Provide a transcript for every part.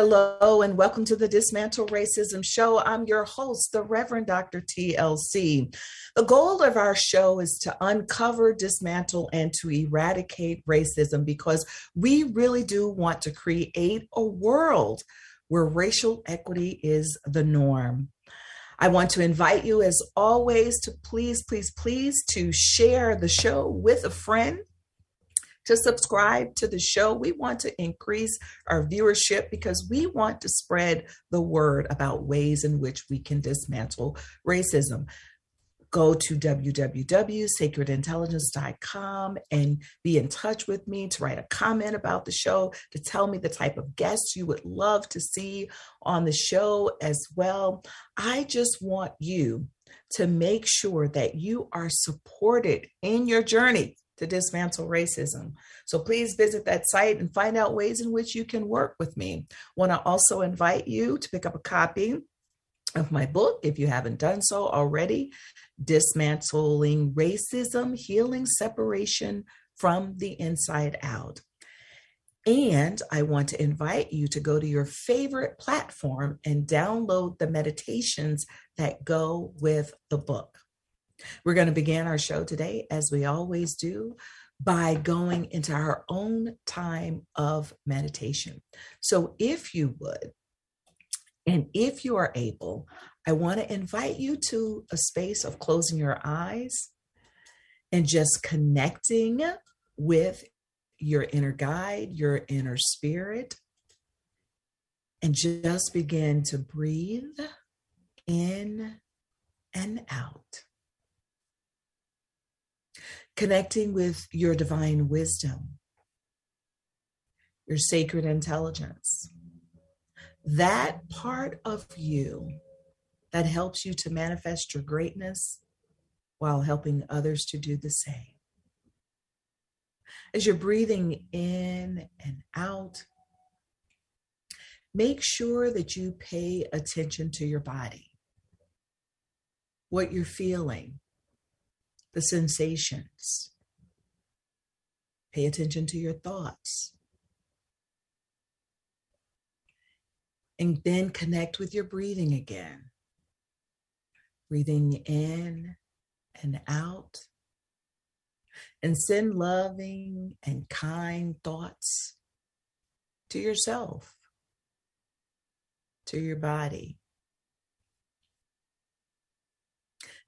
Hello and welcome to the Dismantle Racism Show. I'm your host, the Reverend Dr. TLC. The goal of our show is to uncover, dismantle, and to eradicate racism because we really do want to create a world where racial equity is the norm. I want to invite you, as always, to please, please, please to share the show with a friend to subscribe to the show. We want to increase our viewership because we want to spread the word about ways in which we can dismantle racism. Go to www.sacredintelligence.com and be in touch with me to write a comment about the show, to tell me the type of guests you would love to see on the show as well. I just want you to make sure that you are supported in your journey to dismantle racism. So please visit that site and find out ways in which you can work with me. Want to also invite you to pick up a copy of my book if you haven't done so already Dismantling Racism, Healing Separation from the Inside Out. And I want to invite you to go to your favorite platform and download the meditations that go with the book. We're going to begin our show today, as we always do, by going into our own time of meditation. So, if you would, and if you are able, I want to invite you to a space of closing your eyes and just connecting with your inner guide, your inner spirit, and just begin to breathe in and out connecting with your divine wisdom, your sacred intelligence. That part of you that helps you to manifest your greatness while helping others to do the same. As you're breathing in and out, make sure that you pay attention to your body, what you're feeling, the sensations. Pay attention to your thoughts. And then connect with your breathing again. Breathing in and out. And send loving and kind thoughts to yourself, to your body,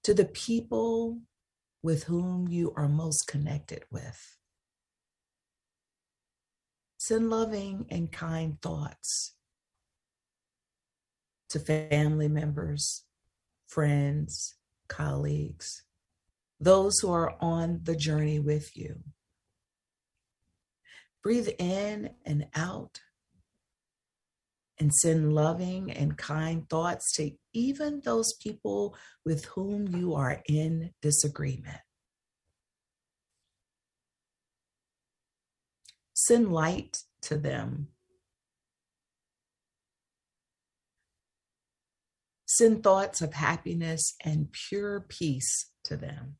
to the people with whom you are most connected with. Send loving and kind thoughts to family members, friends, colleagues, those who are on the journey with you. Breathe in and out and send loving and kind thoughts to even those people with whom you are in disagreement. Send light to them. Send thoughts of happiness and pure peace to them.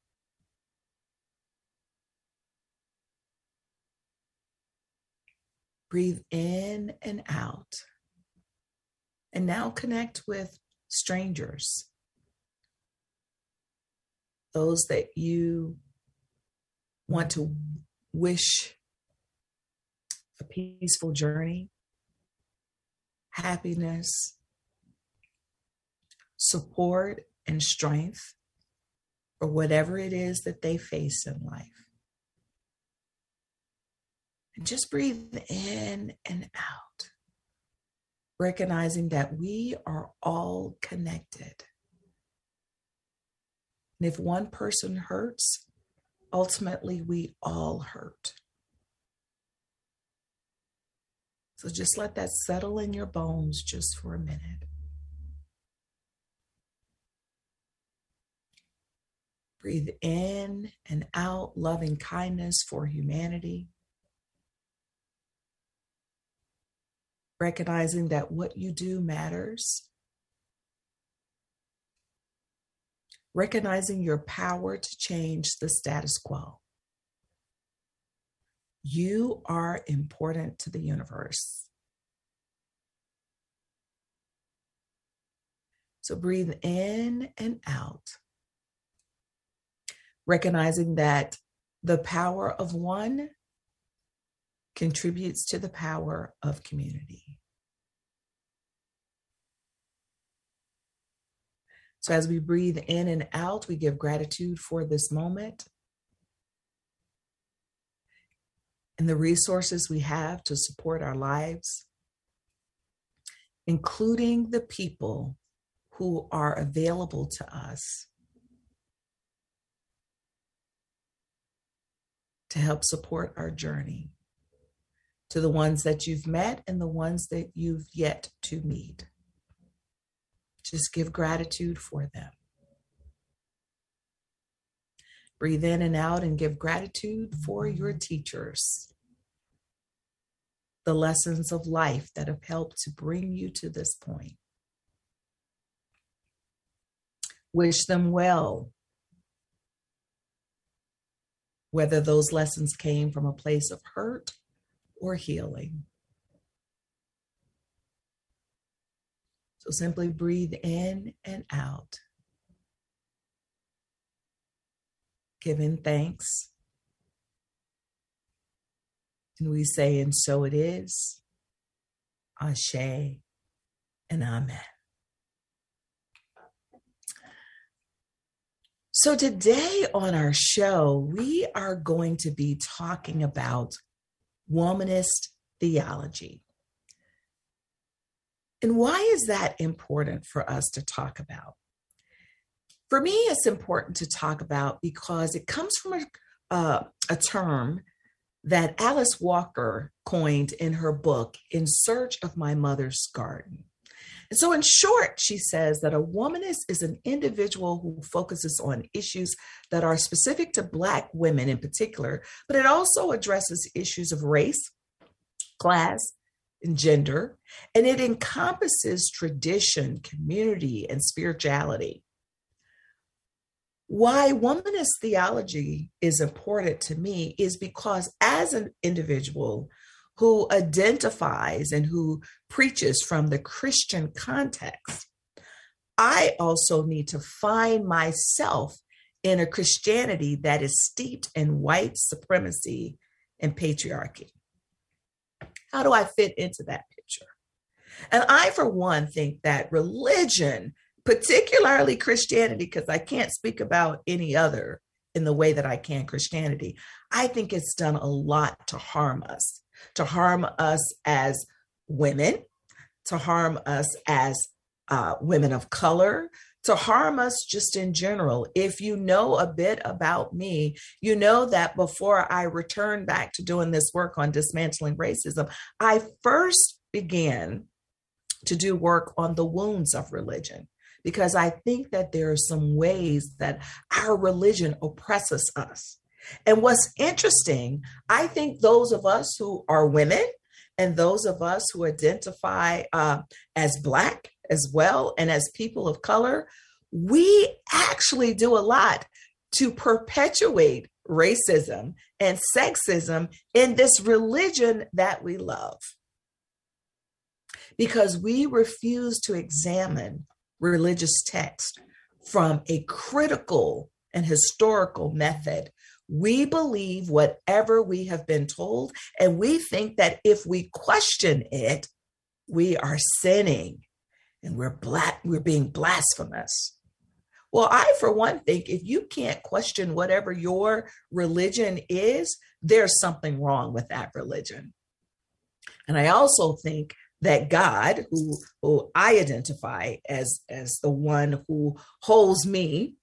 Breathe in and out. And now connect with strangers, those that you want to wish a peaceful journey, happiness, support, and strength for whatever it is that they face in life. And just breathe in and out recognizing that we are all connected. And if one person hurts, ultimately we all hurt. So just let that settle in your bones just for a minute. Breathe in and out loving kindness for humanity. recognizing that what you do matters, recognizing your power to change the status quo. You are important to the universe. So breathe in and out, recognizing that the power of one contributes to the power of community. So, as we breathe in and out, we give gratitude for this moment and the resources we have to support our lives, including the people who are available to us to help support our journey, to the ones that you've met and the ones that you've yet to meet. Just give gratitude for them. Breathe in and out and give gratitude for your teachers. The lessons of life that have helped to bring you to this point. Wish them well. Whether those lessons came from a place of hurt or healing. So simply breathe in and out, giving thanks. And we say, and so it is, Ashe, and Amen. So, today on our show, we are going to be talking about womanist theology. And why is that important for us to talk about? For me, it's important to talk about because it comes from a, uh, a term that Alice Walker coined in her book, In Search of My Mother's Garden. And so, in short, she says that a womanist is an individual who focuses on issues that are specific to Black women in particular, but it also addresses issues of race, class, and gender, and it encompasses tradition, community, and spirituality. Why womanist theology is important to me is because, as an individual who identifies and who preaches from the Christian context, I also need to find myself in a Christianity that is steeped in white supremacy and patriarchy. How do I fit into that picture? And I, for one, think that religion, particularly Christianity, because I can't speak about any other in the way that I can Christianity, I think it's done a lot to harm us, to harm us as women, to harm us as uh, women of color, to harm us just in general. If you know a bit about me, you know that before I returned back to doing this work on dismantling racism, I first began to do work on the wounds of religion because I think that there are some ways that our religion oppresses us. And what's interesting, I think those of us who are women and those of us who identify uh, as Black as well and as people of color, we actually do a lot to perpetuate racism and sexism in this religion that we love. Because we refuse to examine religious text from a critical and historical method. We believe whatever we have been told, and we think that if we question it, we are sinning and we're black, we're being blasphemous. Well, I, for one, think if you can't question whatever your religion is, there's something wrong with that religion. And I also think that God, who, who I identify as, as the one who holds me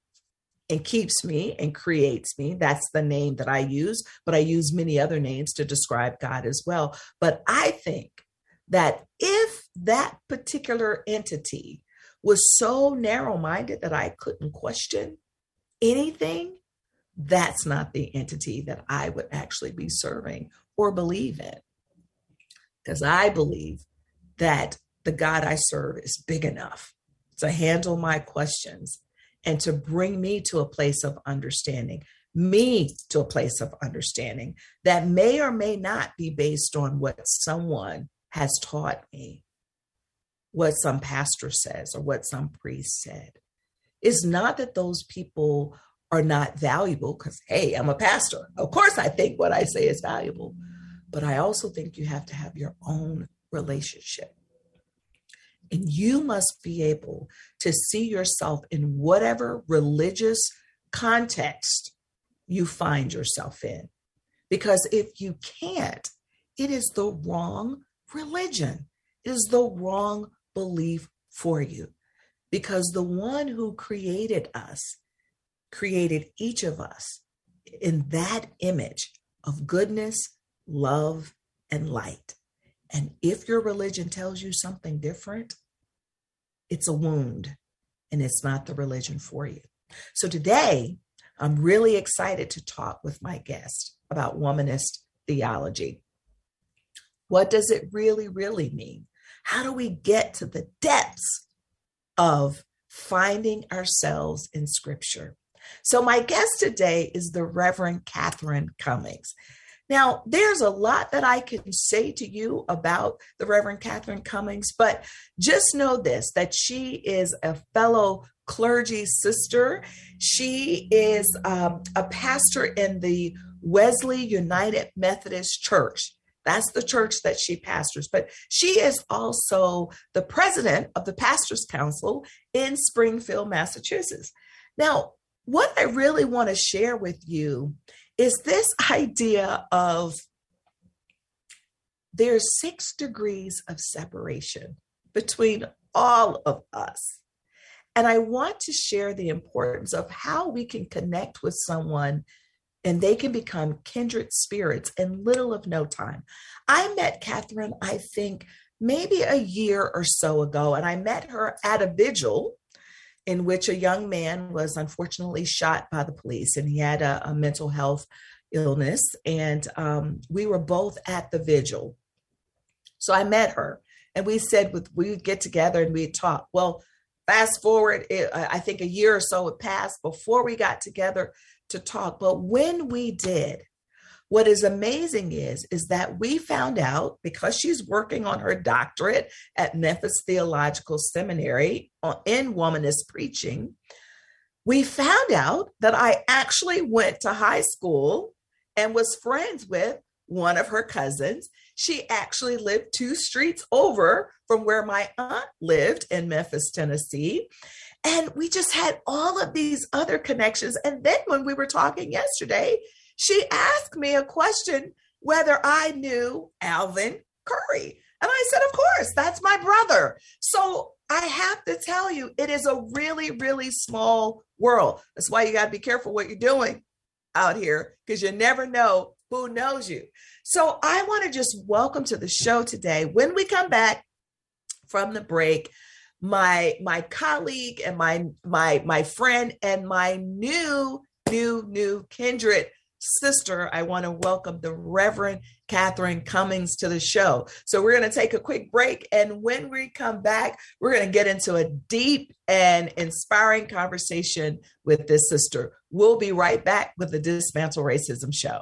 and keeps me and creates me, that's the name that I use, but I use many other names to describe God as well. But I think that if that particular entity was so narrow minded that I couldn't question anything, that's not the entity that I would actually be serving or believe in. Because I believe that the God I serve is big enough to handle my questions and to bring me to a place of understanding, me to a place of understanding that may or may not be based on what someone has taught me what some pastor says or what some priest said. It's not that those people are not valuable because, hey, I'm a pastor. Of course, I think what I say is valuable, but I also think you have to have your own relationship. And you must be able to see yourself in whatever religious context you find yourself in. Because if you can't, it is the wrong religion, it is the wrong belief for you. Because the one who created us created each of us in that image of goodness, love, and light. And if your religion tells you something different, it's a wound and it's not the religion for you. So today, I'm really excited to talk with my guest about womanist theology. What does it really, really mean? How do we get to the depths of finding ourselves in scripture? So, my guest today is the Reverend Catherine Cummings. Now, there's a lot that I can say to you about the Reverend Catherine Cummings, but just know this that she is a fellow clergy sister. She is um, a pastor in the Wesley United Methodist Church. That's the church that she pastors. But she is also the president of the Pastors Council in Springfield, Massachusetts. Now, what I really want to share with you is this idea of there's six degrees of separation between all of us. And I want to share the importance of how we can connect with someone and they can become kindred spirits in little of no time. I met Catherine, I think, maybe a year or so ago, and I met her at a vigil in which a young man was unfortunately shot by the police and he had a, a mental health illness. And um, we were both at the vigil. So I met her and we said we would get together and we'd talk. Well, fast forward, it, I think a year or so had passed before we got together to talk. But when we did, what is amazing is is that we found out because she's working on her doctorate at Memphis Theological Seminary uh, in womanist preaching, we found out that I actually went to high school and was friends with one of her cousins. She actually lived two streets over from where my aunt lived in Memphis, Tennessee. And we just had all of these other connections. And then when we were talking yesterday, she asked me a question whether I knew Alvin Curry. And I said, Of course, that's my brother. So I have to tell you, it is a really, really small world. That's why you got to be careful what you're doing out here because you never know who knows you. So I want to just welcome to the show today. When we come back from the break, my my colleague and my my my friend and my new new new kindred sister, I want to welcome the Reverend Catherine Cummings to the show. So we're going to take a quick break. And when we come back, we're going to get into a deep and inspiring conversation with this sister. We'll be right back with the Dismantle Racism Show.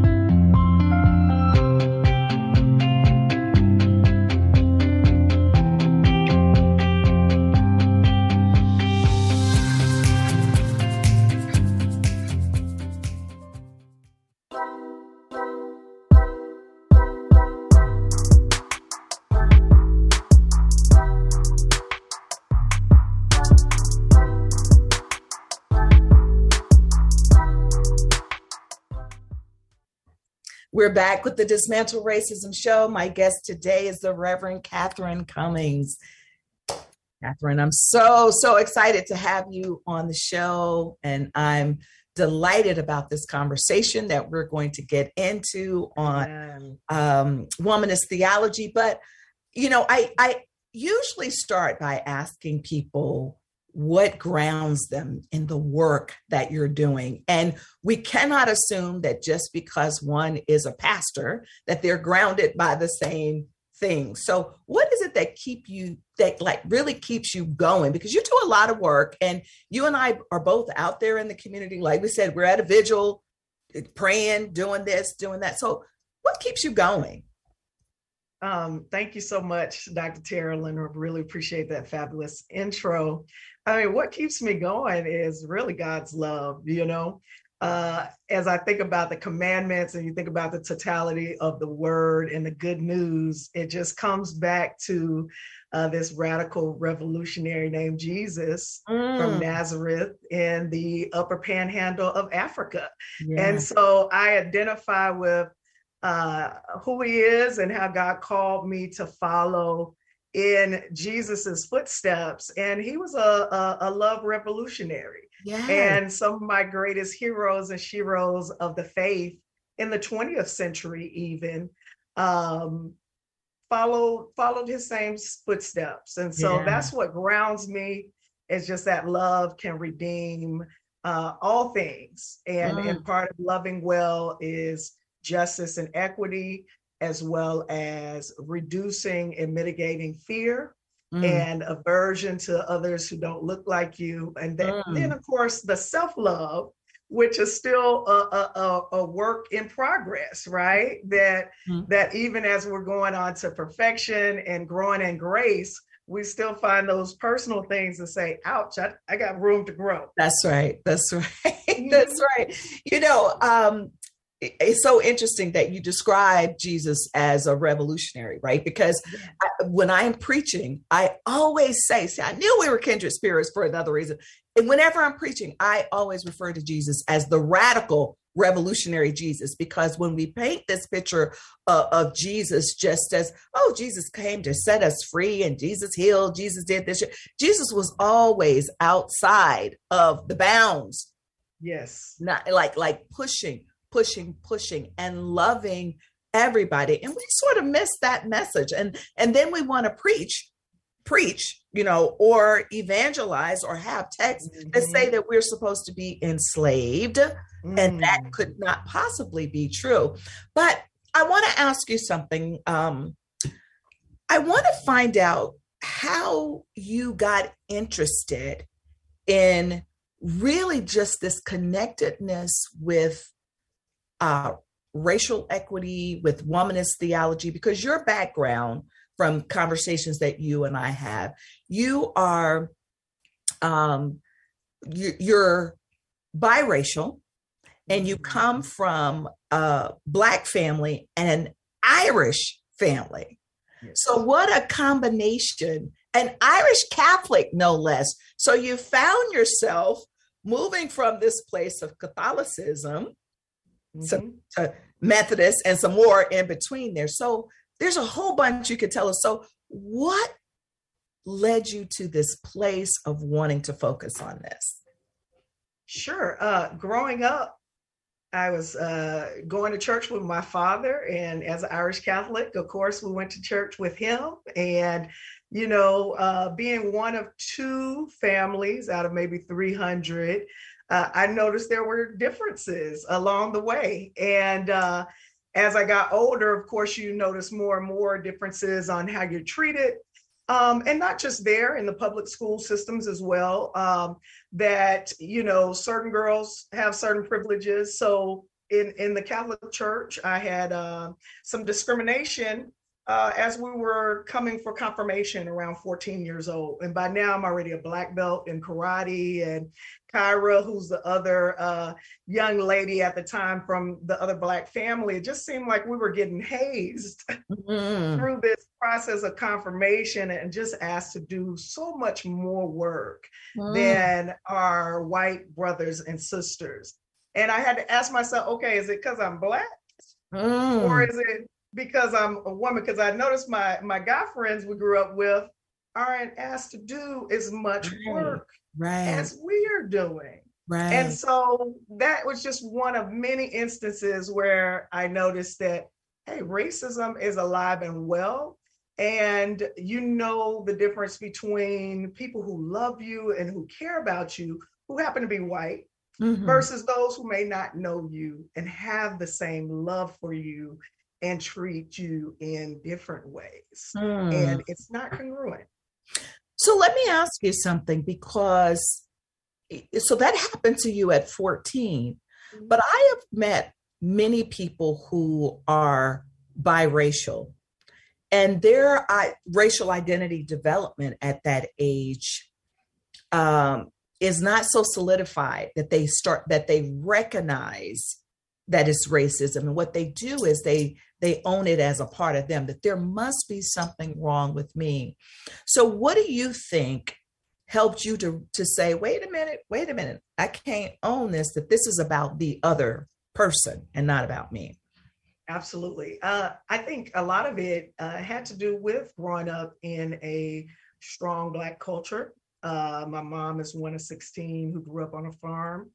We're back with the Dismantle Racism Show. My guest today is the Reverend Catherine Cummings. Catherine, I'm so, so excited to have you on the show. And I'm delighted about this conversation that we're going to get into on um, womanist theology. But, you know, I, I usually start by asking people what grounds them in the work that you're doing and we cannot assume that just because one is a pastor that they're grounded by the same thing so what is it that keep you that like really keeps you going because you do a lot of work and you and i are both out there in the community like we said we're at a vigil praying doing this doing that so what keeps you going um, thank you so much, Dr. Tara Leonard. Really appreciate that fabulous intro. I mean, what keeps me going is really God's love, you know. Uh, as I think about the commandments and you think about the totality of the word and the good news, it just comes back to uh, this radical revolutionary named Jesus mm. from Nazareth in the upper panhandle of Africa. Yeah. And so I identify with uh, who he is and how God called me to follow in Jesus's footsteps. And he was a, a, a love revolutionary. Yeah. And some of my greatest heroes and sheroes of the faith in the 20th century, even um, followed followed his same footsteps. And so yeah. that's what grounds me is just that love can redeem uh, all things. And, mm. and part of loving well is justice and equity, as well as reducing and mitigating fear mm. and aversion to others who don't look like you. And then, mm. then of course, the self love, which is still a, a, a, work in progress, right? That mm. that even as we're going on to perfection and growing in grace, we still find those personal things and say, ouch, I, I got room to grow. That's right. That's right. That's mm-hmm. right. You know, um, it's so interesting that you describe Jesus as a revolutionary, right? Because. I, when I am preaching, I always say, see, I knew we were kindred spirits for another reason. And whenever I'm preaching, I always refer to Jesus as the radical revolutionary Jesus, because when we paint this picture uh, of Jesus just as, oh, Jesus came to set us free and Jesus healed, Jesus did this, Jesus was always outside of the bounds. Yes. Not like like pushing pushing, pushing, and loving everybody. And we sort of miss that message. And and then we want to preach, preach, you know, or evangelize or have texts mm-hmm. that say mm-hmm. that we're supposed to be enslaved. Mm. And that mm. could not possibly be true. But I want to ask you something. Um, I want to find out how you got interested in really just this connectedness with uh, racial equity, with womanist theology, because your background from conversations that you and I have, you are um, you, you're biracial and you mm-hmm. come from a black family and an Irish family. Yes. So what a combination, an Irish Catholic no less. So you found yourself moving from this place of Catholicism mm-hmm. some uh, Methodists, and some more in between there. So there's a whole bunch you could tell us. So what led you to this place of wanting to focus on this? Sure. Uh, growing up, I was uh, going to church with my father, and as an Irish Catholic, of course, we went to church with him. And, you know, uh, being one of two families out of maybe 300, uh, I noticed there were differences along the way. And uh, as I got older, of course, you notice more and more differences on how you're treated. Um, and not just there in the public school systems as well, um, that, you know, certain girls have certain privileges. So in, in the Catholic Church, I had uh, some discrimination uh, as we were coming for confirmation around 14 years old. And by now, I'm already a black belt in karate. And Kyra, who's the other uh, young lady at the time from the other black family, it just seemed like we were getting hazed mm-hmm. through this process of confirmation and just asked to do so much more work mm. than our white brothers and sisters. And I had to ask myself, okay, is it because I'm black? Mm. Or is it because I'm a woman, because I noticed my my guy friends we grew up with aren't asked to do as much right. work right. as we are doing. Right. And so that was just one of many instances where I noticed that, hey, racism is alive and well. And you know the difference between people who love you and who care about you, who happen to be white, mm-hmm. versus those who may not know you and have the same love for you and treat you in different ways. Mm. And it's not congruent. So let me ask you something because so that happened to you at 14, mm-hmm. but I have met many people who are biracial and their I, racial identity development at that age um, is not so solidified that they start that they recognize that it's racism and what they do is they they own it as a part of them that there must be something wrong with me. So what do you think helped you to to say wait a minute wait a minute. I can't own this that this is about the other person and not about me absolutely. Uh, i think a lot of it uh, had to do with growing up in a strong black culture. Uh, my mom is one of 16 who grew up on a farm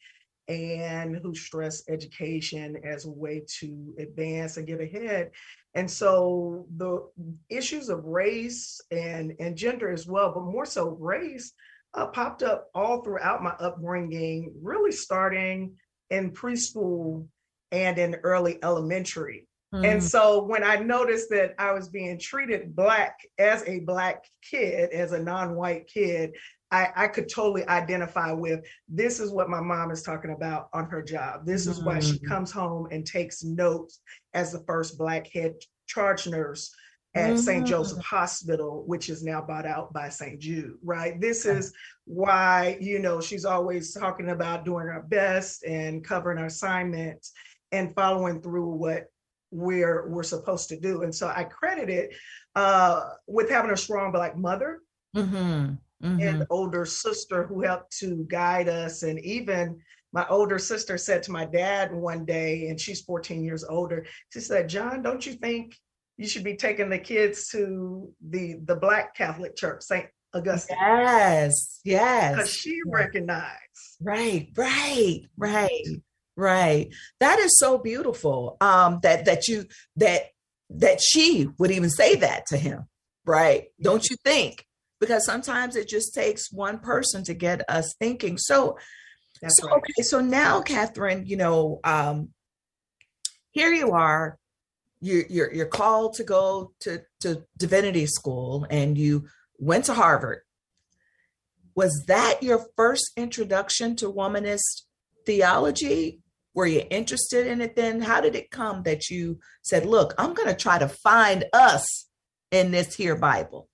and who stress education as a way to advance and get ahead. And so the issues of race and, and gender as well, but more so race, uh, popped up all throughout my upbringing, really starting in preschool and in early elementary. Mm. And so when I noticed that I was being treated black as a black kid, as a non-white kid, I, I could totally identify with this is what my mom is talking about on her job. This is why she mm-hmm. comes home and takes notes as the first black head charge nurse at mm-hmm. St. Joseph Hospital, which is now bought out by St. Jude, right? This is why, you know, she's always talking about doing our best and covering our assignments and following through what we're we're supposed to do. And so I credit it uh, with having a strong black mother. Mm-hmm mm-hmm. and older sister who helped to guide us. And even my older sister said to my dad one day, and she's 14 years older, she said, John, don't you think you should be taking the kids to the the Black Catholic Church, St. Augustine? Yes, yes. Because she recognized. Right, right, right, right. That is so beautiful. Um, that that you that that she would even say that to him, right? Don't you think? Because sometimes it just takes one person to get us thinking. So, That's so right. okay, so now, Catherine, you know, um, here you are. You're, you're you're called to go to to divinity school, and you went to Harvard. Was that your first introduction to womanist theology? Were you interested in it then? How did it come that you said, "Look, I'm going to try to find us in this here Bible"?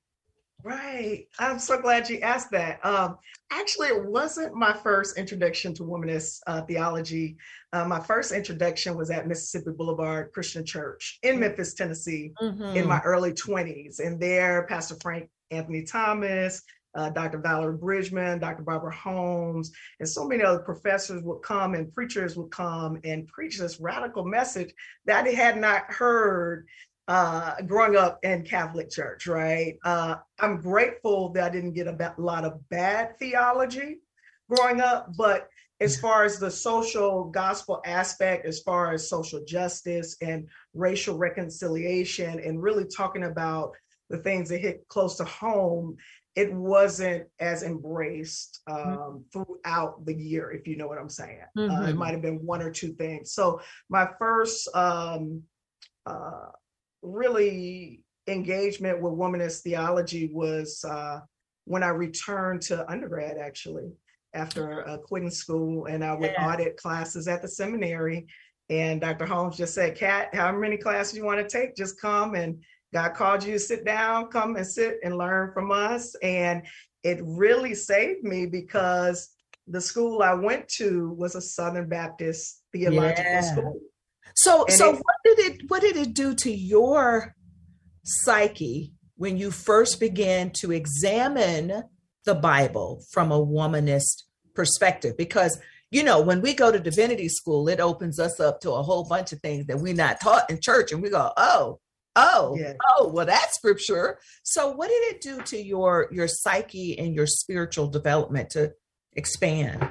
Right. I'm so glad you asked that. Um, actually, it wasn't my first introduction to womanist uh, theology. Uh, my first introduction was at Mississippi Boulevard Christian Church in mm. Memphis, Tennessee, mm-hmm. in my early 20s. And there, Pastor Frank Anthony Thomas, uh, Dr. Valerie Bridgeman, Dr. Barbara Holmes, and so many other professors would come and preachers would come and preach this radical message that I had not heard uh, growing up in Catholic Church, right? Uh, I'm grateful that I didn't get a lot of bad theology growing up, but as far as the social gospel aspect, as far as social justice and racial reconciliation, and really talking about the things that hit close to home, it wasn't as embraced mm-hmm. um, throughout the year, if you know what I'm saying. Mm-hmm. Uh, it mm-hmm. might have been one or two things. So my first um, uh, really engagement with womanist theology was uh, when I returned to undergrad, actually after uh, quitting school and I would yeah. audit classes at the seminary. And Dr. Holmes just said, Kat, how many classes you want to take? Just come and God called you to sit down, come and sit and learn from us. And it really saved me because the school I went to was a Southern Baptist theological yeah. school. So and so it, what did it what did it do to your psyche when you first began to examine the Bible from a womanist perspective? Because you know when we go to divinity school it opens us up to a whole bunch of things that we're not taught in church and we go oh oh yeah. oh well that's scripture. So what did it do to your your psyche and your spiritual development to expand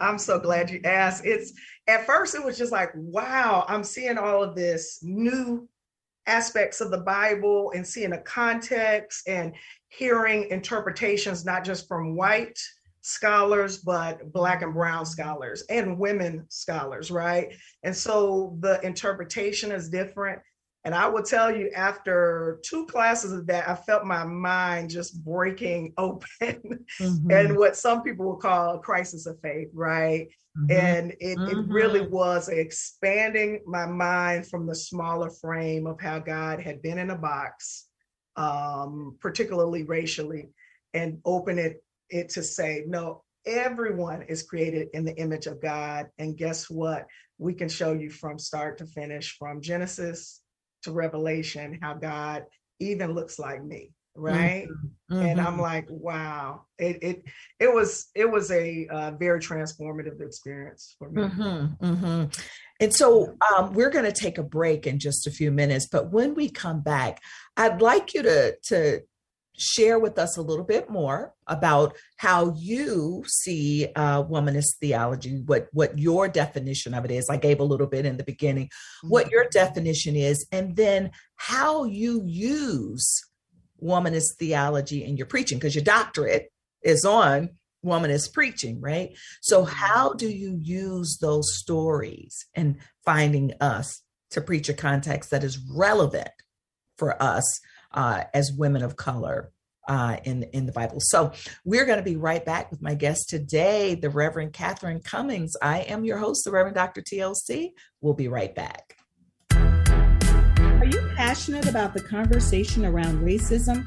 i'm so glad you asked it's at first it was just like wow i'm seeing all of this new aspects of the bible and seeing a context and hearing interpretations, not just from white scholars, but Black and Brown scholars and women scholars, right? And so the interpretation is different. And I will tell you, after two classes of that, I felt my mind just breaking open mm-hmm. and what some people will call a crisis of faith, right? Mm-hmm. And it, mm-hmm. it really mm-hmm. was expanding my mind from the smaller frame of how God had been in a box um, particularly racially, and open it, it to say, no, everyone is created in the image of God. And guess what? We can show you from start to finish, from Genesis to Revelation, how God even looks like me right mm-hmm. and i'm mm-hmm. like wow it it it was it was a uh, very transformative experience for me mm-hmm. Mm-hmm. and so um, we're going to take a break in just a few minutes but when we come back i'd like you to to share with us a little bit more about how you see uh, womanist theology, what what your definition of it is. I gave a little bit in the beginning, what mm-hmm. your definition is, and then how you use womanist theology in your preaching because your doctorate is on womanist preaching, right? So, mm-hmm. how do you use those stories and finding us to preach a context that is relevant for us uh, as women of color uh, in in the Bible. So we're going to be right back with my guest today, the Reverend Catherine Cummings. I am your host, the Reverend Dr. TLC. We'll be right back Are you passionate about the conversation around racism?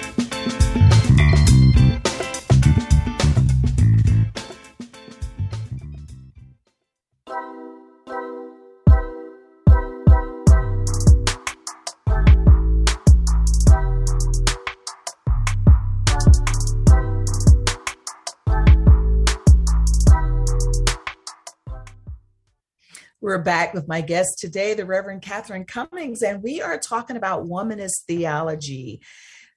We're back with my guest today, the Reverend Catherine Cummings, and we are talking about womanist theology.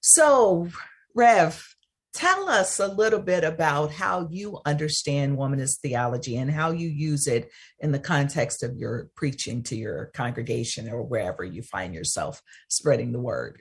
So, Rev, tell us a little bit about how you understand womanist theology and how you use it in the context of your preaching to your congregation or wherever you find yourself spreading the word.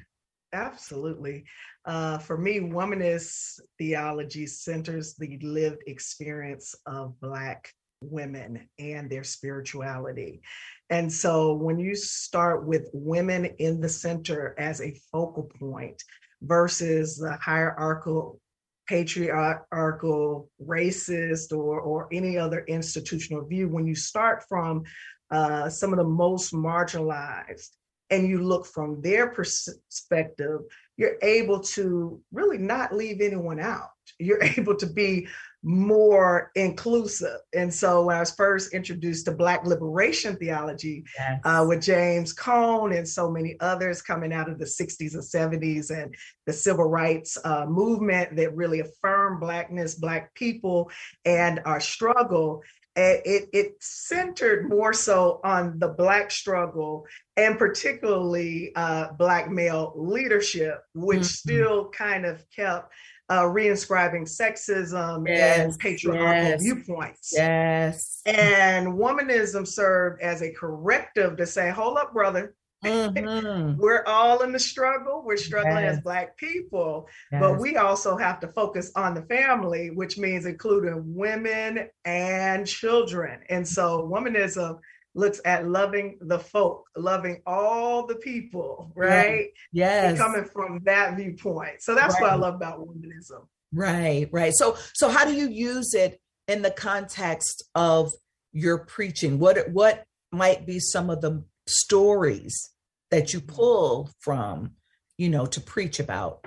Absolutely. Uh, for me, womanist theology centers the lived experience of Black women and their spirituality. And so when you start with women in the center as a focal point versus the hierarchical patriarchal, racist, or, or any other institutional view, when you start from uh, some of the most marginalized and you look from their perspective, you're able to really not leave anyone out. You're able to be more inclusive. And so when I was first introduced to Black liberation theology yes. uh, with James Cone and so many others coming out of the 60s and 70s and the civil rights uh, movement that really affirmed Blackness, Black people, and our struggle, it, it centered more so on the Black struggle and particularly uh, Black male leadership, which mm-hmm. still kind of kept uh, reinscribing sexism yes, and patriarchal yes, viewpoints. Yes. And womanism served as a corrective to say, hold up, brother. Mm-hmm. We're all in the struggle. We're struggling yes. as Black people, but we also have to focus on the family, which means including women and children. And so, womanism looks at loving the folk, loving all the people, right? Yes. And coming from that viewpoint. So that's right. what I love about womanism. Right, right. So so how do you use it in the context of your preaching? What what might be some of the stories that you mm. pull from, you know, to preach about?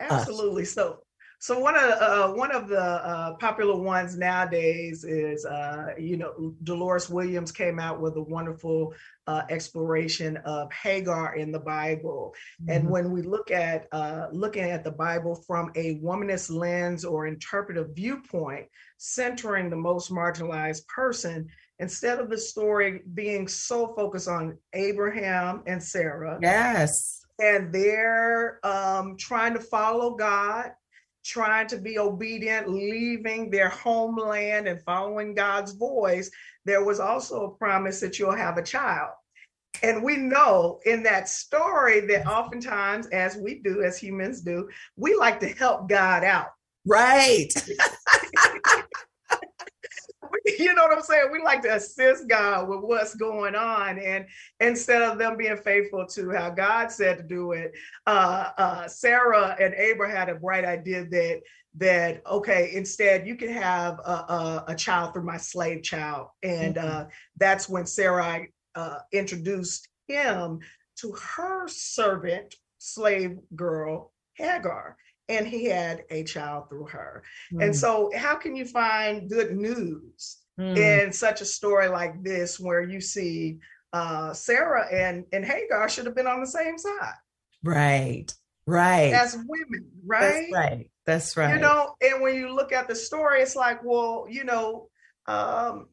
Absolutely. Us? So so one of uh, one of the uh, popular ones nowadays is, uh, you know, Dolores Williams came out with a wonderful uh, exploration of Hagar in the Bible. Mm-hmm. And when we look at uh, looking at the Bible from a womanist lens or interpretive viewpoint, centering the most marginalized person, instead of the story being so focused on Abraham and Sarah, yes, and they're um, trying to follow God trying to be obedient, leaving their homeland and following God's voice, there was also a promise that you'll have a child. And we know in that story that oftentimes, as we do, as humans do, we like to help God out. Right. you know what I'm saying? We like to assist God with what's going on, and instead of them being faithful to how God said to do it, uh, uh, Sarah and Abraham had a bright idea that that okay, instead you can have a, a, a child through my slave child, and mm-hmm. uh, that's when Sarah uh, introduced him to her servant slave girl Hagar and he had a child through her. Mm. And so, how can you find good news mm. in such a story like this, where you see uh, Sarah and and Hagar should have been on the same side, right? Right. As women, right? That's right. That's right. You know, and when you look at the story, it's like, well, you know, um,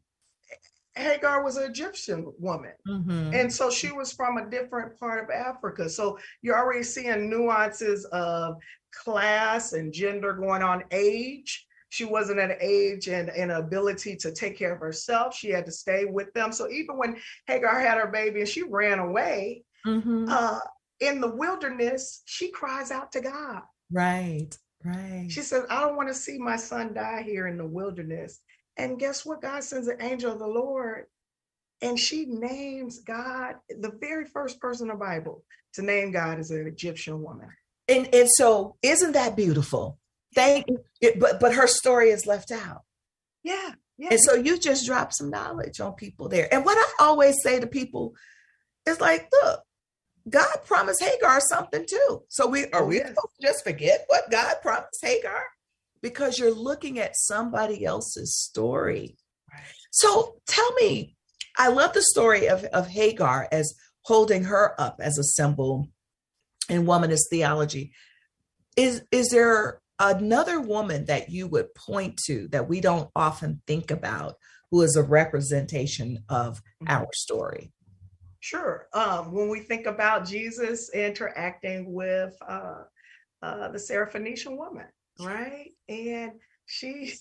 Hagar was an Egyptian woman. Mm-hmm. And so she was from a different part of Africa. So you're already seeing nuances of class and gender going on, age. She wasn't at an age and an ability to take care of herself. She had to stay with them. So even when Hagar had her baby and she ran away, mm-hmm. uh, in the wilderness, she cries out to God. Right, right. She says, I don't want to see my son die here in the wilderness. And guess what? God sends an angel of the Lord. And she names God, the very first person in the Bible to name God is an Egyptian woman. And and so isn't that beautiful? Thank you. But but her story is left out. Yeah. Yeah. And so you just drop some knowledge on people there. And what I always say to people is like, look, God promised Hagar something too. So we are oh, we yes. just forget what God promised Hagar? Because you're looking at somebody else's story. So tell me, I love the story of, of Hagar as holding her up as a symbol in womanist theology. Is, is there another woman that you would point to that we don't often think about who is a representation of Mhm. our story. Sure. Um, when we think about Jesus interacting with uh, uh, the Syrophoenician woman, right? And she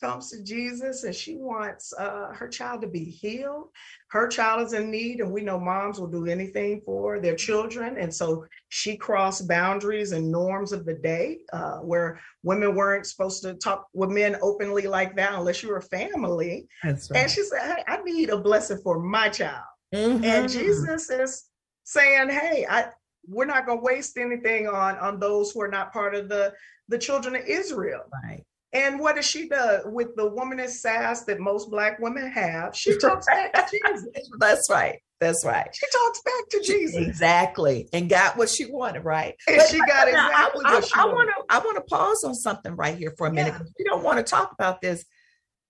comes to Jesus and she wants uh, her child to be healed. Her child is in need, and we know moms will do anything for their children. And so she crossed boundaries and norms of the day uh, where women weren't supposed to talk with men openly like that unless you were family. That's And she said, Hey, I need a blessing for my child. Mhm. And Jesus is saying, "Hey, I we're not going to waste anything on on those who are not part of the the children of Israel." Right. And what does she do with the womanist sass that most black women have? She talks back to Jesus. That's right. That's right. She talks back to Jesus, Exactly. And got what she wanted, right? and But- she got Now, exactly I, what she I, wanted. want to I want to pause on something right here for a minute. Yeah. We don't want to talk about this.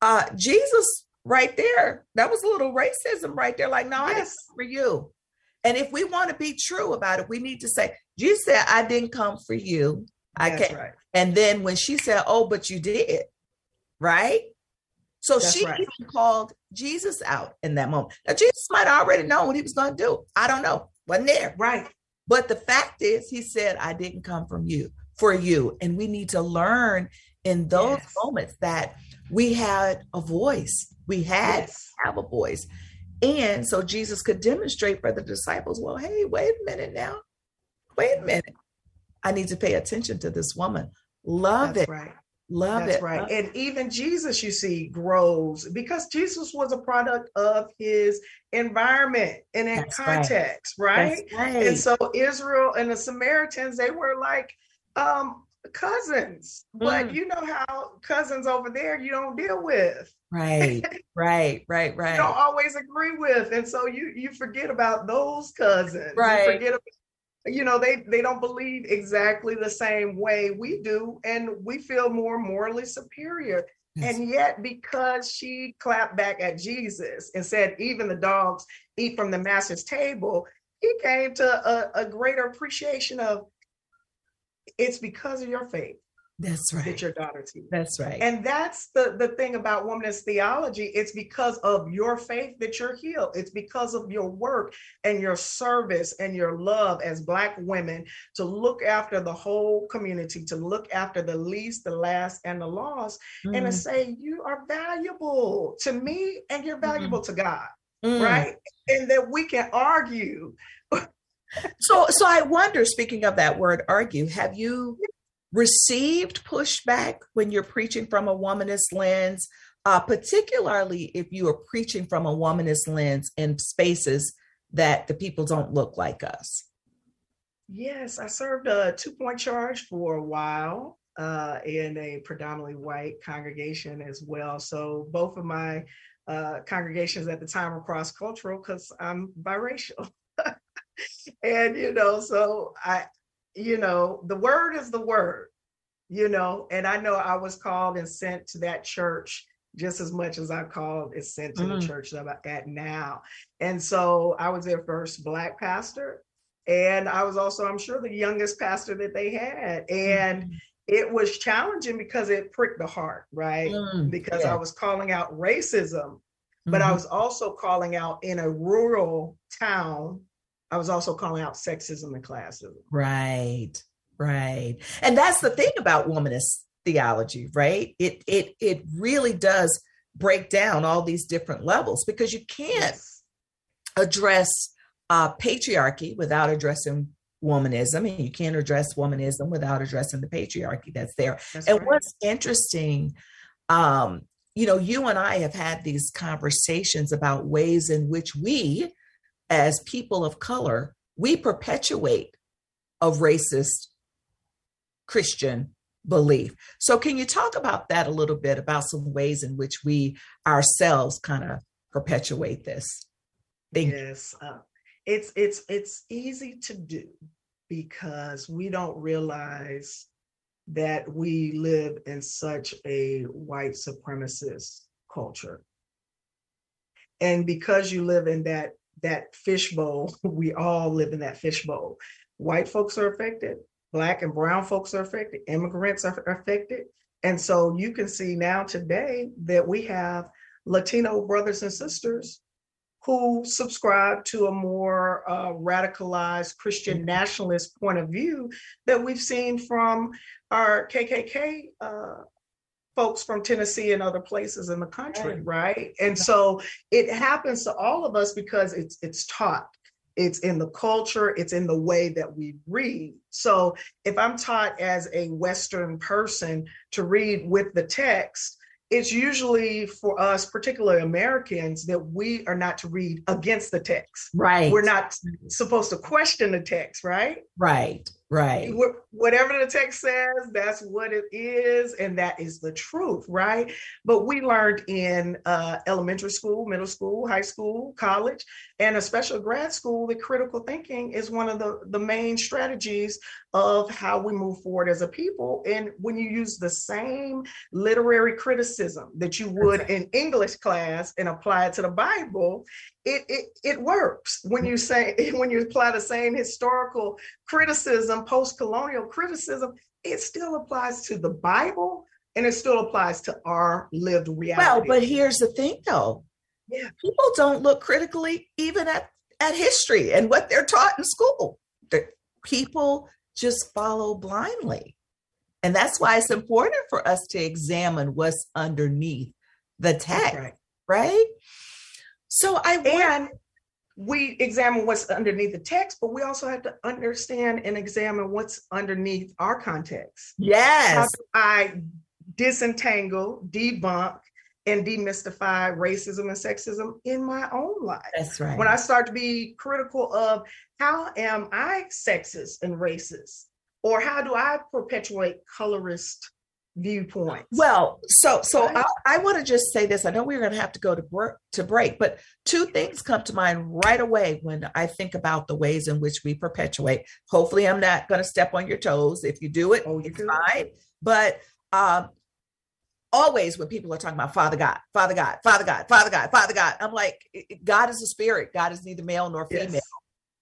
Uh Jesus right there, that was a little racism right there. Like, no, I didn't Yes. come for you. And if we want to be true about it, we need to say, Jesus said, I didn't come for you. I That's can't. right. And then when she said, Oh, but you did, right? So That's she right. even called Jesus out in that moment. Now, Jesus might have already known what he was going to do. I don't know. Wasn't there. Right. But the fact is, he said, I didn't come from you for you. And we need to learn in those Yes. moments that we had a voice. We had Yes. have a voice. And so Jesus could demonstrate for the disciples, well, hey, wait a minute now. Wait a minute. I need to pay attention to this woman. Love That's it. right. Love That's it. right. Love And even Jesus, you see, grows because Jesus was a product of his environment and in That's context, right? That's right. And so Israel and the Samaritans, they were like um cousins. But Mm. you know how cousins over there you don't deal with. Right, right, right, You right. don't always agree with. And so you you forget about those cousins. Right. You forget about you know they they don't believe exactly the same way we do and we feel more morally superior Yes. and yet because she clapped back at jesus and said even the dogs eat from the master's table he came to a, a greater appreciation of it's because of your faith That's right. that your daughter's healed That's right. and that's the, the thing about womanist theology. It's because of your faith that you're healed. It's because of your work and your service and your love as Black women to look after the whole community, to look after the least, the last, and the lost, and to Mm, say, You are valuable to me and you're valuable to God, mm. right? And that we can argue. So, so I wonder. Speaking of that word, argue. Have you received pushback when you're preaching from a womanist lens, uh, particularly if you are preaching from a womanist lens in spaces that the people don't look like us? Yes, I served a two point charge for a while uh, in a predominantly white congregation as well. So both of my uh, congregations at the time were cross cultural because I'm biracial. and, you know, so I, you know, the word is the word, you know, and I know I was called and sent to that church just as much as I called and sent to Mm. the church that I'm at now. And so I was their first Black pastor. And I was also, I'm sure, the youngest pastor that they had. And it was challenging because it pricked the heart, right? Mm, Because yeah. I was calling out racism, but I Mhm. was also calling out in a rural town, I was also calling out sexism and classism. Right, right. And that's the thing about womanist theology, right? It it it really does break down all these different levels because you can't Yes. address uh, patriarchy without addressing womanism, and you can't address womanism without addressing the patriarchy that's there. That's and right. what's interesting, um, you know, you and I have had these conversations about ways in which we, as people of color, we perpetuate a racist Christian belief. So, can you talk about that a little bit about some ways in which we ourselves kind of perpetuate this? Yes uh, it's it's it's easy to do because we don't realize that we live in such a white supremacist culture and because you live in that that fishbowl we all live in that fishbowl white folks are affected black and brown folks are affected immigrants are affected and so you can see now today that we have Latino brothers and sisters who subscribe to a more uh, radicalized Christian Mm-hmm. nationalist point of view that we've seen from our KKK uh, folks from Tennessee and other places in the country, right? And so it happens to all of us because it's it's taught. It's in the culture, it's in the way that we read. So if I'm taught as a Western person to read with the text, it's usually for us, particularly Americans, that we are not to read against the text. Right. We're not supposed to question the text, right? Right. Right. Wh- Whatever the text says, that's what it is, and that is the truth, right? But we learned in uh, elementary school, middle school, high school, college, and especially grad school that critical thinking is one of the, the main strategies of how we move forward as a people. And when you use the same literary criticism that you would in English class and apply it to the Bible, it, it it works when you say when you apply the same historical criticism post-colonial criticism it still applies to the bible and it still applies to our lived reality Well, but here's the thing though. Yeah. People don't look critically even at, at history and what they're taught in school. The people just follow blindly. And that's why it's important for us to examine what's underneath the text, right. right? So I and we examine what's underneath the text but we also have to understand and examine what's underneath our context how yes, do I disentangle, debunk, and demystify racism and sexism in my own life? that's right. When I start to be critical of how am I sexist and racist, or how do I perpetuate colorist viewpoints? Well, so so Right. I, I want to just say this. I know we're going to have to go to break, to break, but two things come to mind right away when I think about the ways in which we perpetuate. Hopefully, I'm not going to step on your toes. If you do it, Oh, you it's do. fine. But um, always when people are talking about Father God, Father God, Father God, Father God, Father God, I'm like, God is a spirit. God is neither male nor female, Yes.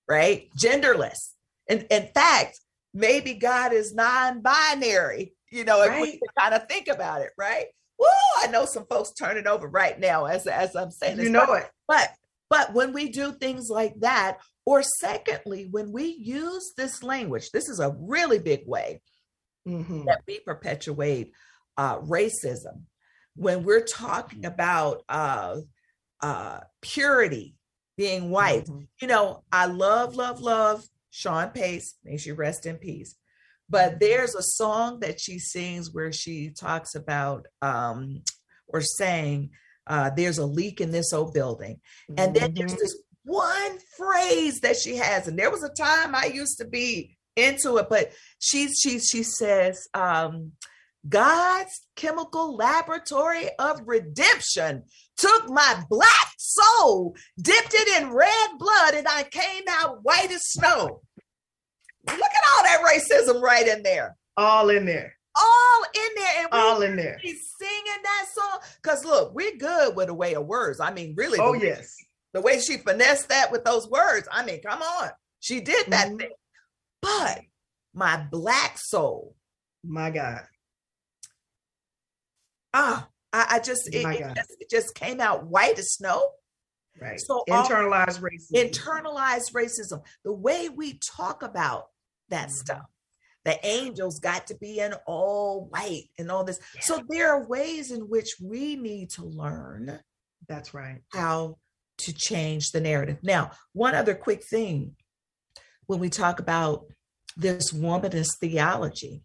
right? Genderless. And in fact, maybe God is non-binary. You know, if we kind of think about it, right? Woo! I know some folks turning over right now as as I'm saying this. you know but, it. but but when we do things like that, or secondly, when we use this language, this is a really big way Mhm. that we perpetuate uh, racism. When we're talking about uh, uh, purity, being white, Mhm. you know, I love, love, love Sean Pace. May she rest in peace. But there's a song that she sings where she talks about um, or saying, uh, "There's a leak in this old building," and then there's Mhm. this one phrase that she has, and there was a time I used to be into it, but she she she says, um, "God's chemical laboratory of redemption took my black soul, dipped it in red blood, and I came out white as snow." Look at all that racism right in there, all in there, all in there, and all in there. be singing that song. Cause look, we're good with the way of words. I mean, really, Oh the, yes, the way she finessed that with those words. I mean, come on, she did that Mhm. thing. But my black soul, my God, ah, I, I just it, it just it just came out white as snow. right. So all- internalized racism. Internalized racism, the way we talk about that Mhm. stuff. The angels got to be in all white and all this. So there are ways in which we need to learn That's right. how to change the narrative. Now, one other quick thing when we talk about this womanist theology,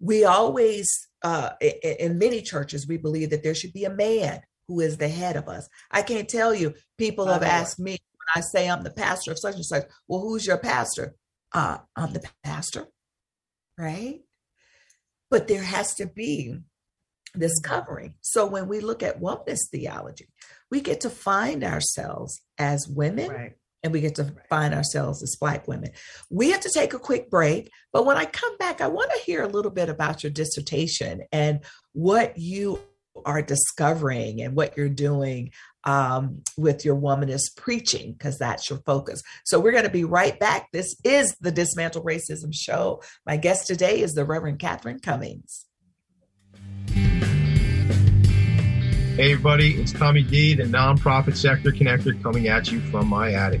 we always, uh, in many churches, we believe that there should be a man who is the head of us. I can't tell you, people have Lord. asked me when I say I'm the pastor of such and such, well, who's your pastor? Uh, I'm the pastor, right? But there has to be this covering. So when we look at womanist theology, we get to find ourselves as women Right. and we get to find ourselves as Black women. We have to take a quick break, but when I come back, I want to hear a little bit about your dissertation and what you are discovering and what you're doing um, with your womanist preaching, because that's your focus. So we're going to be right back. This is the Dismantle Racism Show. My guest today is the Reverend Catherine Cummings. Hey, everybody, it's Tommy D, the nonprofit sector connector, coming at you from my attic.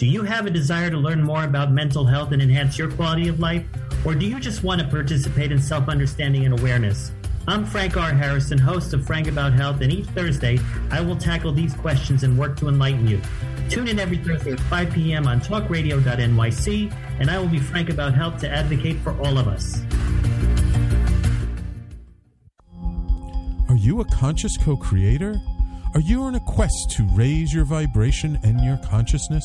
Do you have a desire to learn more about mental health and enhance your quality of life? Or do you just want to participate in self understanding and awareness? I'm Frank R. Harrison, host of Frank About Health, and each Thursday I will tackle these questions and work to enlighten you. Tune in every Thursday at 5 p.m. on talkradio.nyc, and I will be frank about health to advocate for all of us. Are you a conscious co creator? Are you on a quest to raise your vibration and your consciousness?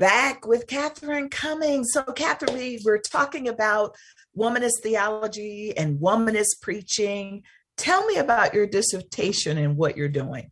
Back with Catherine Cummings. So, Catherine, we were talking about womanist theology and womanist preaching. Tell me about your dissertation and what you're doing.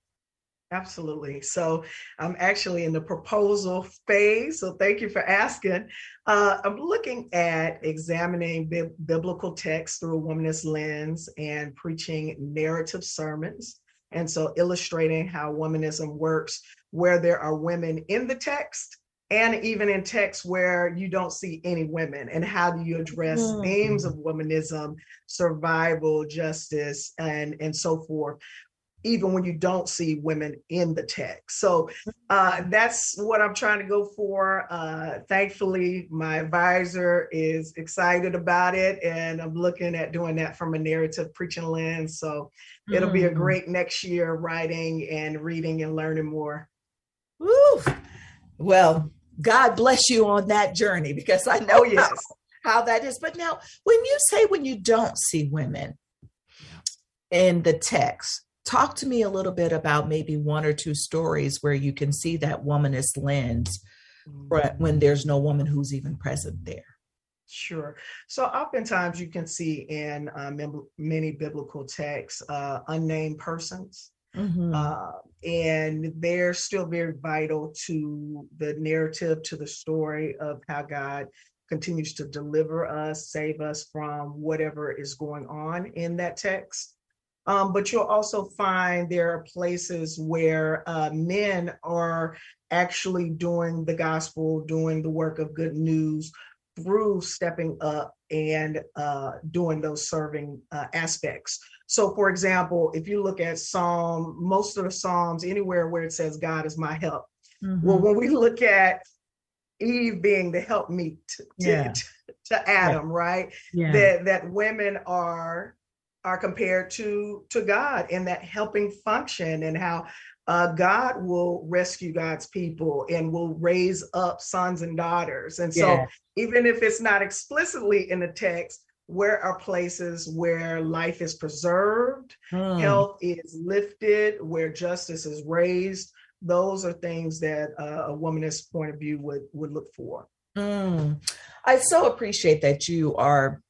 Absolutely. So I'm actually in the proposal phase. So thank you for asking. Uh, I'm looking at examining bi- biblical texts through a womanist lens and preaching narrative sermons. And so illustrating how womanism works where there are women in the text and even in texts where you don't see any women and how do you address mm-hmm. themes of womanism survival justice and and so forth even when you don't see women in the text so uh, that's what i'm trying to go for uh, thankfully my advisor is excited about it and i'm looking at doing that from a narrative preaching lens so it'll be a mm. great next year writing and reading and learning more Woo. Well, God bless you on that journey because I know oh, yes. how, that is. But now, when you say when you don't see women in the text, talk to me a little bit about maybe one or two stories where you can see that womanist lens mm-hmm. when there's no woman who's even present there. Sure. So oftentimes you can see in uh, many biblical texts uh, unnamed persons Mm-hmm. Uh, and they're still very vital to the narrative, to the story of how God continues to deliver us, save us from whatever is going on in that text. Um, but you'll also find there are places where uh, men are actually doing the gospel, doing the work of good news through stepping up and uh, doing those serving uh, aspects. So, for example, if you look at Psalm, most of the Psalms, anywhere where it says, God is my help. Mm-hmm. Well, when we look at Eve being the helpmeet to, yeah. to, to Adam, yeah. right? Yeah. That that women are are compared to to God in that helping function and how uh, God will rescue God's people and will raise up sons and daughters. And so, even if it's not explicitly in the text, where are places where life is preserved, hmm. health is lifted, where justice is raised. Those are things that uh, a womanist point of view would would look for. Hmm. I so appreciate that you are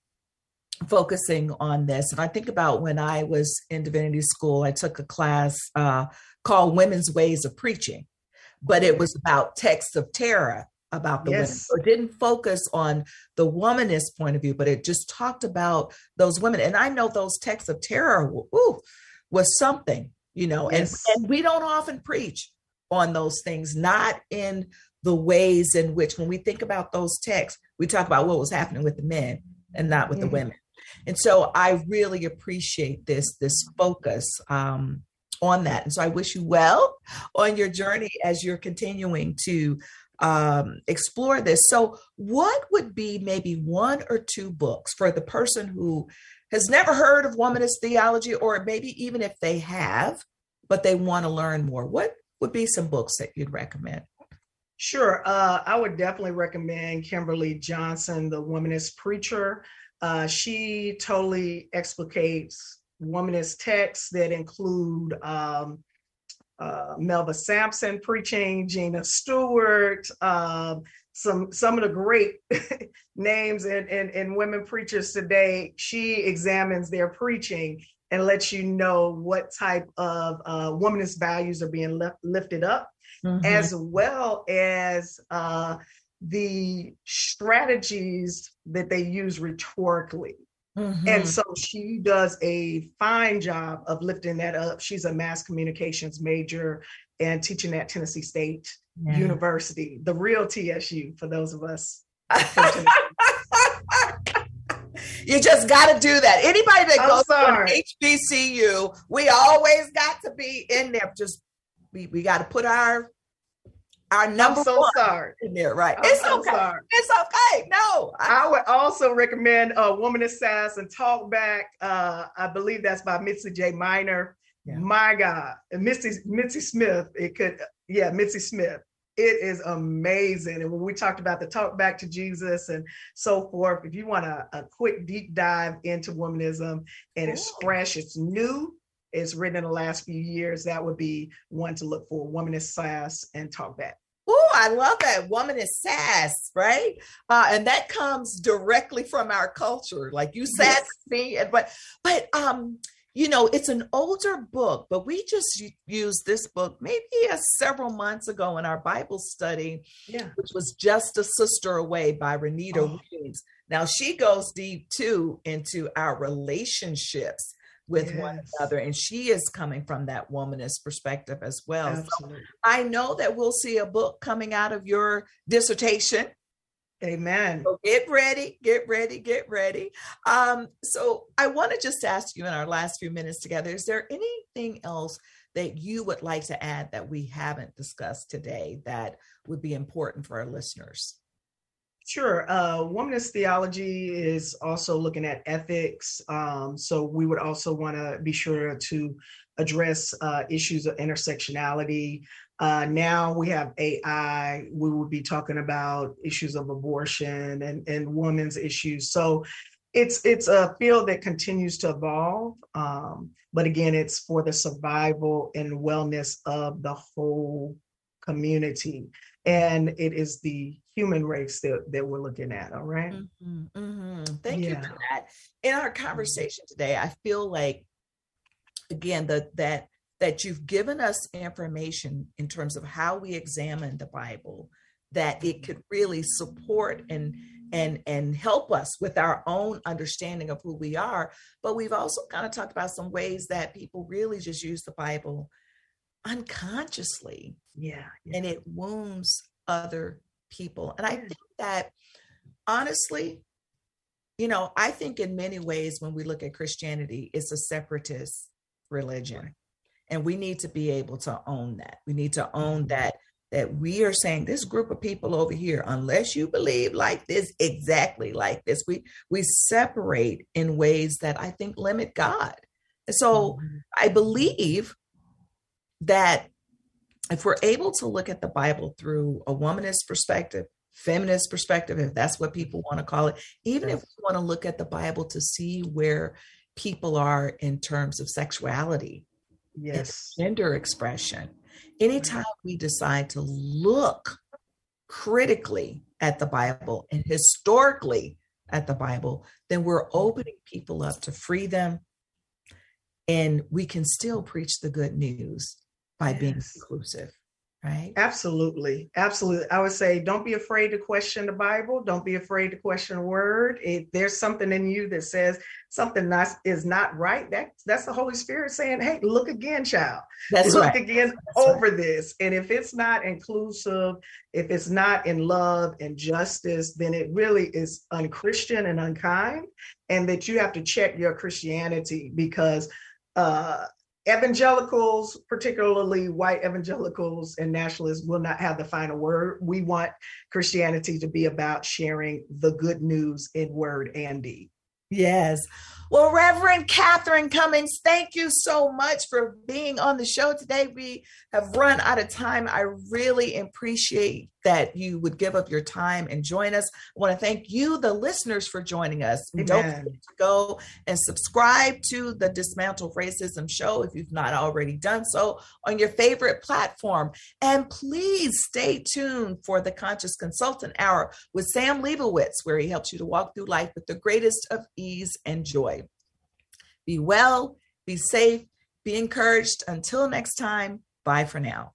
focusing on this. And I think about when I was in divinity school, I took a class uh, called Women's Ways of Preaching, but it was about texts of terror about the yes. women. So it didn't focus on the womanist point of view, but it just talked about those women. And I know those texts of terror ooh, was something, you know, yes. and, and we don't often preach on those things, not in the ways in which, when we think about those texts, we talk about what was happening with the men and not with mm-hmm. the women. And so I really appreciate this this focus um, on that. And so I wish you well on your journey as you're continuing to um, explore this. So, what would be maybe one or two books for the person who has never heard of womanist theology, or maybe even if they have, but they want to learn more? What would be some books that you'd recommend? Sure. Uh, I would definitely recommend Kimberly Johnson, the womanist preacher. Uh, she totally explicates womanist texts that include um, uh, Melva Sampson preaching, Gina Stewart, uh, some some of the great names and, and, women preachers today. She examines their preaching and lets you know what type of uh, womanist values are being left, lifted up, mm-hmm. as well as uh, the strategies that they use rhetorically. Mm-hmm. And so she does a fine job of lifting that up. She's a mass communications major and teaching at Tennessee State yeah. University, the real TSU for those of us. you just got to do that. Anybody that goes to HBCU, we always got to be in there. Just we, we got to put our our number I'm so one sorry. in there, right? I'm it's so okay. Sorry. It's okay. No, I, I would also recommend uh, "Woman Sass" and "Talk Back." Uh, I believe that's by Mitzi J. Minor. Yeah. My God, and Mitzi Mitzi Smith. It could, yeah, Mitzi Smith. It is amazing. And when we talked about the talk back to Jesus and so forth, if you want a, a quick deep dive into womanism and it's fresh, it's new, it's written in the last few years, that would be one to look for. Womanist sass and talk back. Oh, I love that. Womanist sass, right? Uh, and that comes directly from our culture. Like you said, yes. but but um, you know, it's an older book, but we just used this book maybe uh, several months ago in our Bible study, yeah. which was Just a Sister Away by Renita oh. Now she goes deep too into our relationships with yes. one another. And she is coming from that womanist perspective as well. So I know that we'll see a book coming out of your dissertation. Amen. So get ready, get ready, get ready. Um, so I want to just ask you in our last few minutes together, is there anything else that you would like to add that we haven't discussed today that would be important for our listeners? Sure. Uh, womanist theology is also looking at ethics. Um, so we would also want to be sure to address uh, issues of intersectionality. Uh, now we have AI. We would be talking about issues of abortion and, and women's issues. So it's it's a field that continues to evolve. Um, but again, it's for the survival and wellness of the whole community and it is the human race that, that we're looking at all right? mm-hmm, mm-hmm. thank yeah. you for that in our conversation today i feel like again that that that you've given us information in terms of how we examine the bible that it could really support and and and help us with our own understanding of who we are but we've also kind of talked about some ways that people really just use the bible unconsciously. Yeah, yeah. And it wounds other people. And I think that honestly, you know, I think in many ways when we look at Christianity, it's a separatist religion. And we need to be able to own that. We need to own mm-hmm. that that we are saying this group of people over here unless you believe like this exactly like this we we separate in ways that i think limit god and so mm-hmm. i believe that if we're able to look at the Bible through a womanist perspective, feminist perspective, if that's what people want to call it, even if we want to look at the Bible to see where people are in terms of sexuality, yes, gender expression, anytime we decide to look critically at the Bible and historically at the Bible, then we're opening people up to free them. And we can still preach the good news by being inclusive. right? Absolutely. Absolutely. I would say don't be afraid to question the Bible. Don't be afraid to question the word. If there's something in you that says something not, is not right, that, that's the Holy Spirit saying, hey, look again, child. That's look right. again That's over this. And if it's not inclusive, if it's not in love and justice, then it really is unchristian and unkind. And that you have to check your Christianity because uh evangelicals, particularly white evangelicals and nationalists, will not have the final word. We want Christianity to be about sharing the good news in word and deed. Yes. Well, Reverend Catherine Cummings, thank you so much for being on the show today. We have run out of time. I really appreciate that you would give up your time and join us. I want to thank you, the listeners, for joining us. Don't forget to go and subscribe to the Dismantle Racism Show if you've not already done so on your favorite platform. And please stay tuned for the Conscious Consultant Hour with Sam Leibowitz, where he helps you to walk through life with the greatest of ease and joy. Be well, be safe, be encouraged. Until next time, bye for now.